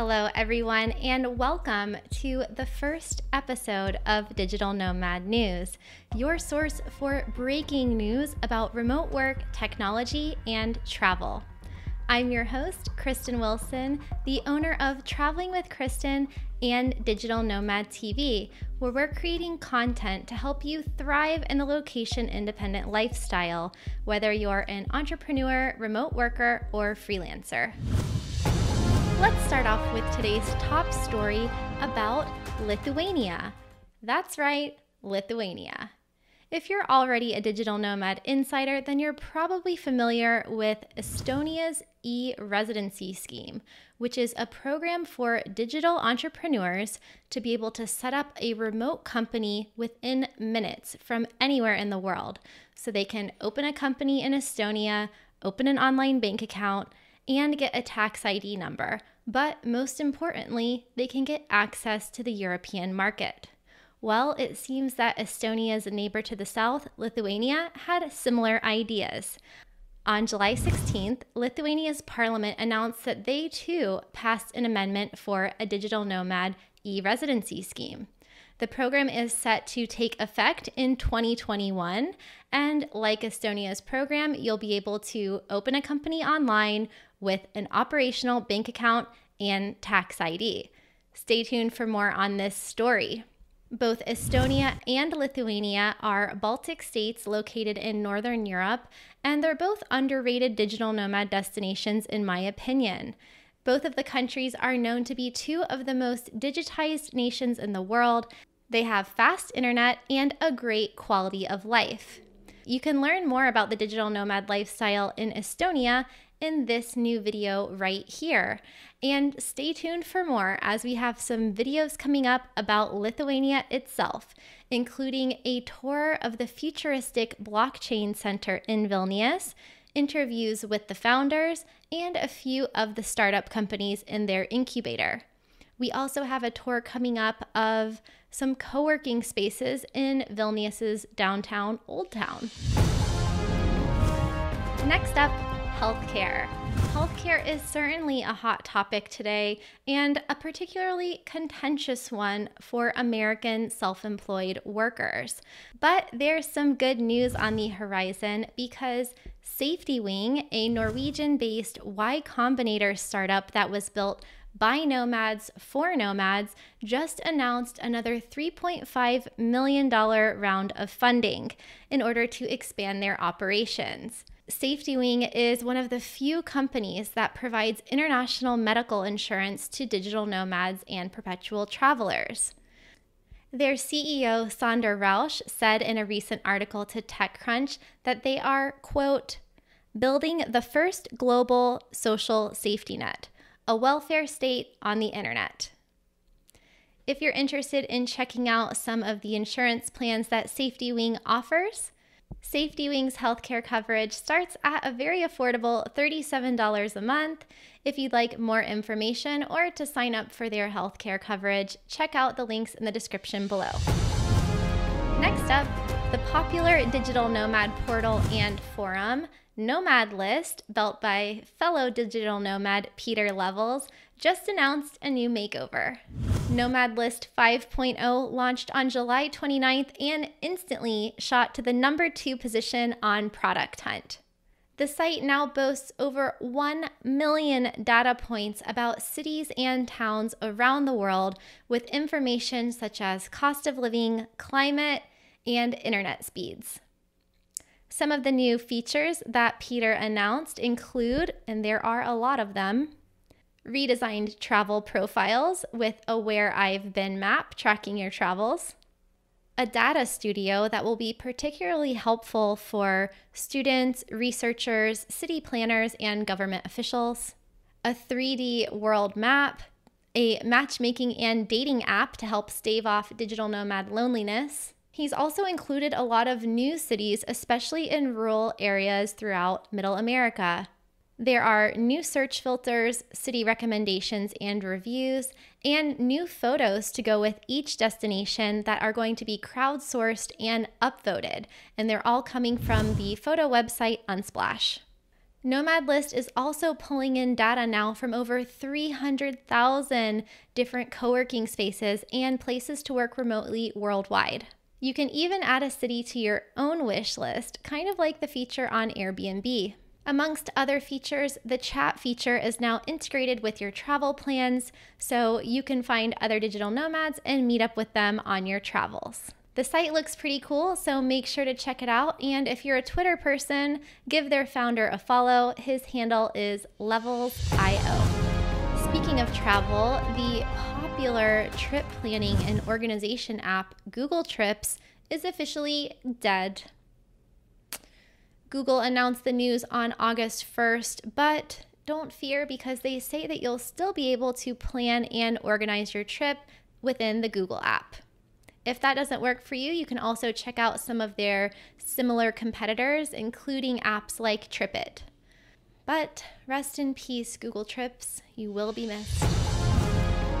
Hello, everyone, and welcome to the first episode of Digital Nomad News, your source for breaking news about remote work, technology, and travel. I'm your host, Kristin Wilson, the owner of Traveling with Kristin and Digital Nomad TV, where we're creating content to help you thrive in the location independent lifestyle, whether you're an entrepreneur, remote worker, or freelancer. Let's start off with today's top story about Lithuania. That's right, Lithuania. If you're already a digital nomad insider, then you're probably familiar with Estonia's e residency scheme, which is a program for digital entrepreneurs to be able to set up a remote company within minutes from anywhere in the world. So they can open a company in Estonia, open an online bank account, and get a tax ID number. But most importantly, they can get access to the European market. Well, it seems that Estonia's neighbor to the south, Lithuania, had similar ideas. On July 16th, Lithuania's parliament announced that they too passed an amendment for a digital nomad e residency scheme. The program is set to take effect in 2021. And like Estonia's program, you'll be able to open a company online with an operational bank account and tax ID. Stay tuned for more on this story. Both Estonia and Lithuania are Baltic states located in Northern Europe, and they're both underrated digital nomad destinations, in my opinion. Both of the countries are known to be two of the most digitized nations in the world. They have fast internet and a great quality of life. You can learn more about the digital nomad lifestyle in Estonia in this new video right here. And stay tuned for more as we have some videos coming up about Lithuania itself, including a tour of the futuristic blockchain center in Vilnius, interviews with the founders, and a few of the startup companies in their incubator. We also have a tour coming up of some co working spaces in Vilnius's downtown Old Town. Next up, healthcare. Healthcare is certainly a hot topic today and a particularly contentious one for American self employed workers. But there's some good news on the horizon because Safety Wing, a Norwegian based Y Combinator startup that was built by nomads for nomads, just announced another $3.5 million round of funding in order to expand their operations. Safety Wing is one of the few companies that provides international medical insurance to digital nomads and perpetual travelers. Their CEO, Sondre Rasch, said in a recent article to TechCrunch that they are, quote, building the first global social safety net, a welfare state on the internet. If you're interested in checking out some of the insurance plans that Safety Wing offers, SafetyWing's healthcare coverage starts at a very affordable $37 a month. If you'd like more information or to sign up for their healthcare coverage, check out the links in the description below. Next up, the popular digital nomad portal and forum, Nomad List, built by fellow digital nomad Pieter Levels, just announced a new makeover. Nomad List 5.0 launched on July 29th and instantly shot to the number two position on Product Hunt. The site now boasts over 1 million data points about cities and towns around the world with information such as cost of living, climate, and internet speeds. Some of the new features that Pieter announced include, and there are a lot of them, redesigned travel profiles with a Where I've Been map tracking your travels, a data studio that will be particularly helpful for students, researchers, city planners, and government officials, a 3D world map, a matchmaking and dating app to help stave off digital nomad loneliness. He's also included a lot of new cities, especially in rural areas throughout Middle America. There are new search filters, city recommendations and reviews, and new photos to go with each destination that are going to be crowdsourced and upvoted. And they're all coming from the photo website Unsplash. Nomad List is also pulling in data now from over 300,000 different co working spaces and places to work remotely worldwide. You can even add a city to your own wish list, kind of like the feature on Airbnb. Amongst other features, the chat feature is now integrated with your travel plans, so you can find other digital nomads and meet up with them on your travels. The site looks pretty cool, so make sure to check it out. And if you're a Twitter person, give their founder a follow. His handle is Levels.io. Speaking of travel, the popular trip planning and organization app Google Trips is officially dead. Google announced the news on August 1st, but don't fear because they say that you'll still be able to plan and organize your trip within the Google app. If that doesn't work for you, you can also check out some of their similar competitors, including apps like TripIt. But rest in peace, Google Trips. You will be missed.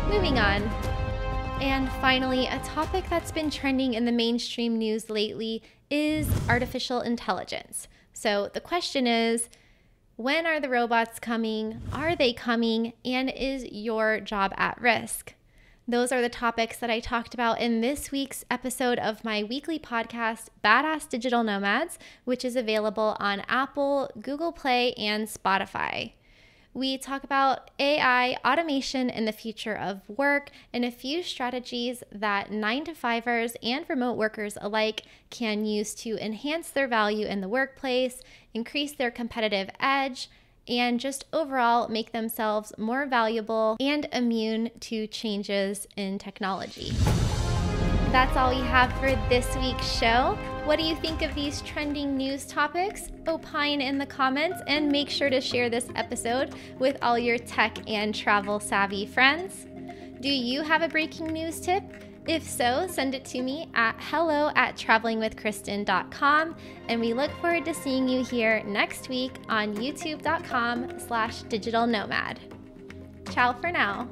Moving on. And finally, a topic that's been trending in the mainstream news lately is artificial intelligence. So the question is when are the robots coming? Are they coming? And is your job at risk? Those are the topics that I talked about in this week's episode of my weekly podcast, Badass Digital Nomads, which is available on Apple, Google Play, and Spotify. We talk about AI, automation, and the future of work, and a few strategies that nine to fivers and remote workers alike can use to enhance their value in the workplace, increase their competitive edge, and just overall make themselves more valuable and immune to changes in technology. That's all we have for this week's show. What do you think of these trending news topics? Opine in the comments and make sure to share this episode with all your tech and travel savvy friends. Do you have a breaking news tip? If so, send it to me at hello at travelingwithkristin.com and we look forward to seeing you here next week on youtube.com slash digital nomad. Ciao for now.